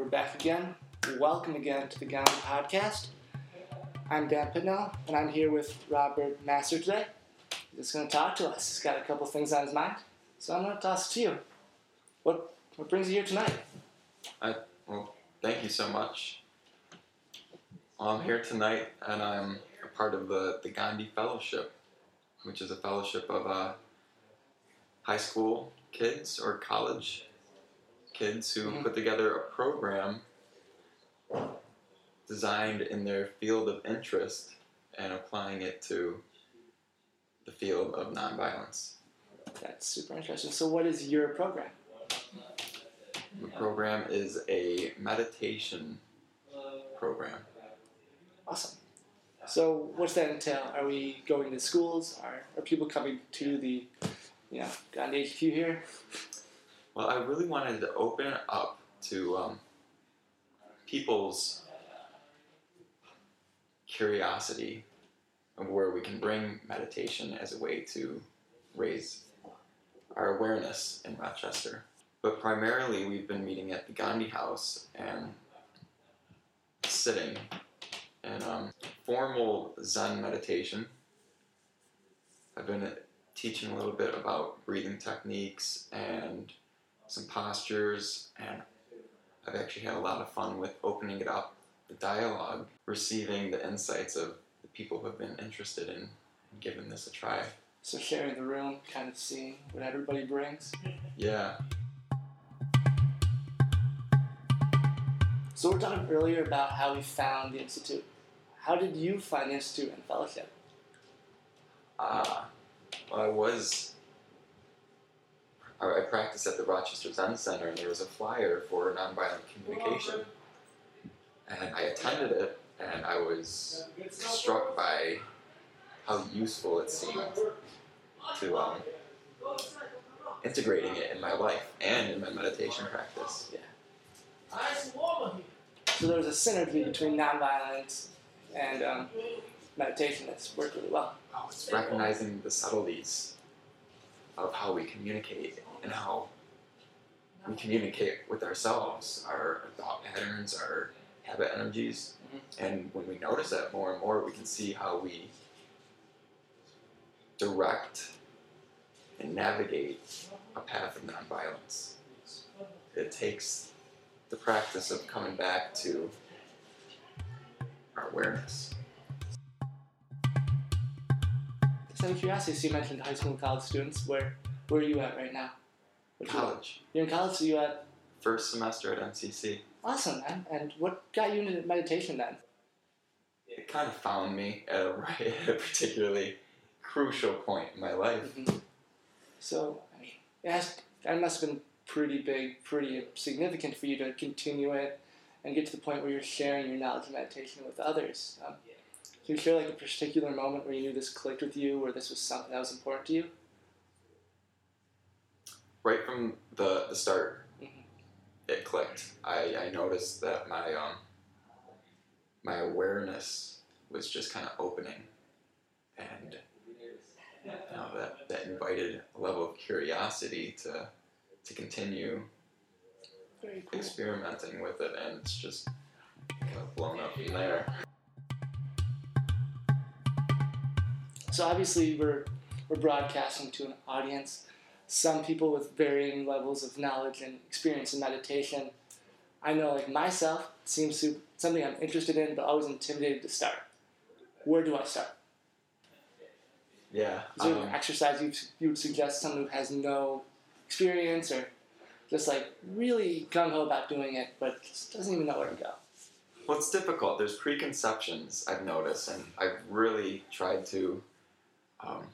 We're back again. Welcome again to the Gandhi Podcast. I'm Dan Pitnell, and I'm here with Robert Massar today. He's going to talk to us. He's got a couple things on his mind, so I'm going to toss it to you. What what brings you here tonight? I, well, thank you so much. Well, I'm here tonight, and I'm a part of the, the Gandhi Fellowship, which is a fellowship of uh, high school kids or college kids who Mhm. put together a program designed in their field of interest and applying it to the field of nonviolence. That's super interesting. So, what is your program? The program is a meditation program. Awesome. So, what's that entail? Are we going to schools? Are, are people coming to the, you know, Gandhi HQ here? Well, I really wanted to open up to um, people's curiosity of where we can bring meditation as a way to raise our awareness in Rochester. But primarily, we've been meeting at the Gandhi House and sitting in um, formal Zen meditation. I've been teaching a little bit about breathing techniques and some postures, and I've actually had a lot of fun with opening it up, the dialogue, receiving the insights of the people who have been interested in, in giving this a try. So, sharing the room, kind of seeing what everybody brings. Yeah, So, we're talking earlier about how we found the Institute. How did you find the Institute and Fellowship? uh, well, I was. I I practiced at the Rochester Zen Center, and there was a flyer for nonviolent communication. And I attended it, and I was struck by how useful it seemed to um, integrating it in my life and in my meditation practice. Yeah. So, there was a synergy between nonviolence and um, meditation that's worked really well. Oh, it's recognizing the subtleties of how we communicate and how we communicate with ourselves, our thought patterns, our habit energies. Mm-hmm. And when we notice that more and more, we can see how we direct and navigate a path of nonviolence. It takes the practice of coming back to our awareness. Out of curiosity, so you mentioned high school and college students. Where, where are you at right now? What you- College, You're in college, so you at first semester at MCC. awesome, man. And what got you into meditation then? it kind of found me at a, right, at a particularly crucial point in my life. Mhm. So, I mean, it has, that must have been pretty big, pretty significant for you to continue it and get to the point where you're sharing your knowledge of meditation with others. Um, can you share like a particular moment where you knew this clicked with you, or this was something that was important to you? Right from the, the start, Mhm. it clicked. I, I noticed that my um, my awareness was just kind of opening, and you know, that that invited a level of curiosity to to continue cool. experimenting with it, and it's just kind of blown up from there. So obviously we're we're broadcasting to an audience. Some people with varying levels of knowledge and experience in meditation. I know, like myself, it seems to something I'm interested in, but always intimidated to start. Where do I start? Yeah. Is there um, an exercise you you would suggest someone who has no experience or just like really gung ho about doing it, but just doesn't even know where to go? Well, it's difficult. There's preconceptions I've noticed, and I've really tried to um,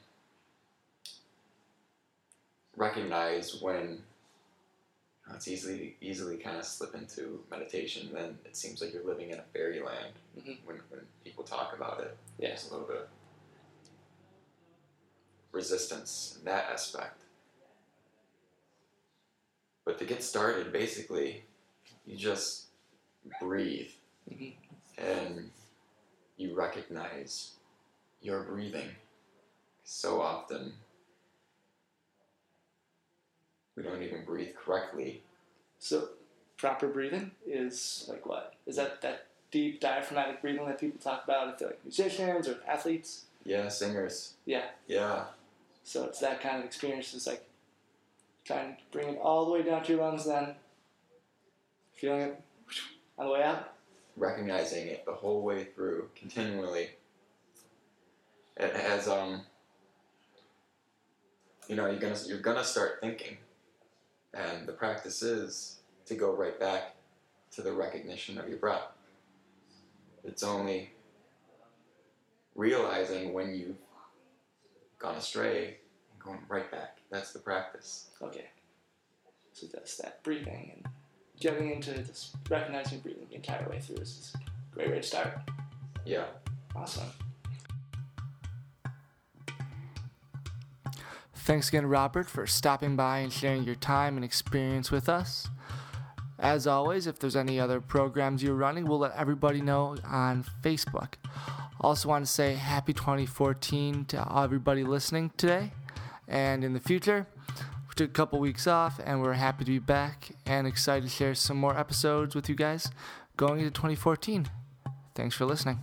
recognize when you know, it's easily easily kind of slip into meditation. Then it seems like you're living in a fairyland Mhm. when when people talk about it. Yeah. There's a little bit of resistance in that aspect. But to get started, basically, you just breathe Mhm. and you recognize your breathing. So often, we don't even breathe correctly. So proper breathing is like what? Is that that deep diaphragmatic breathing that people talk about if they're like musicians or athletes? Yeah, singers. Yeah. Yeah. So it's that kind of experience. It's like trying to bring it all the way down to your lungs, then feeling it on the way out. Recognizing it the whole way through, continually. It has um. You know, you're gonna you're gonna start thinking, and the practice is to go right back to the recognition of your breath. It's only realizing when you've gone astray and going right back. That's the practice. Okay. So that's that breathing and getting into this recognizing breathing the entire way through is a great way to start. Yeah. Awesome. Thanks again, Robert, for stopping by and sharing your time and experience with us. As always, if there's any other programs you're running, we'll let everybody know on Facebook. Also, want to say happy 2014 to everybody listening today and in the future. We took a couple weeks off and we're happy to be back and excited to share some more episodes with you guys going into 2014. Thanks for listening.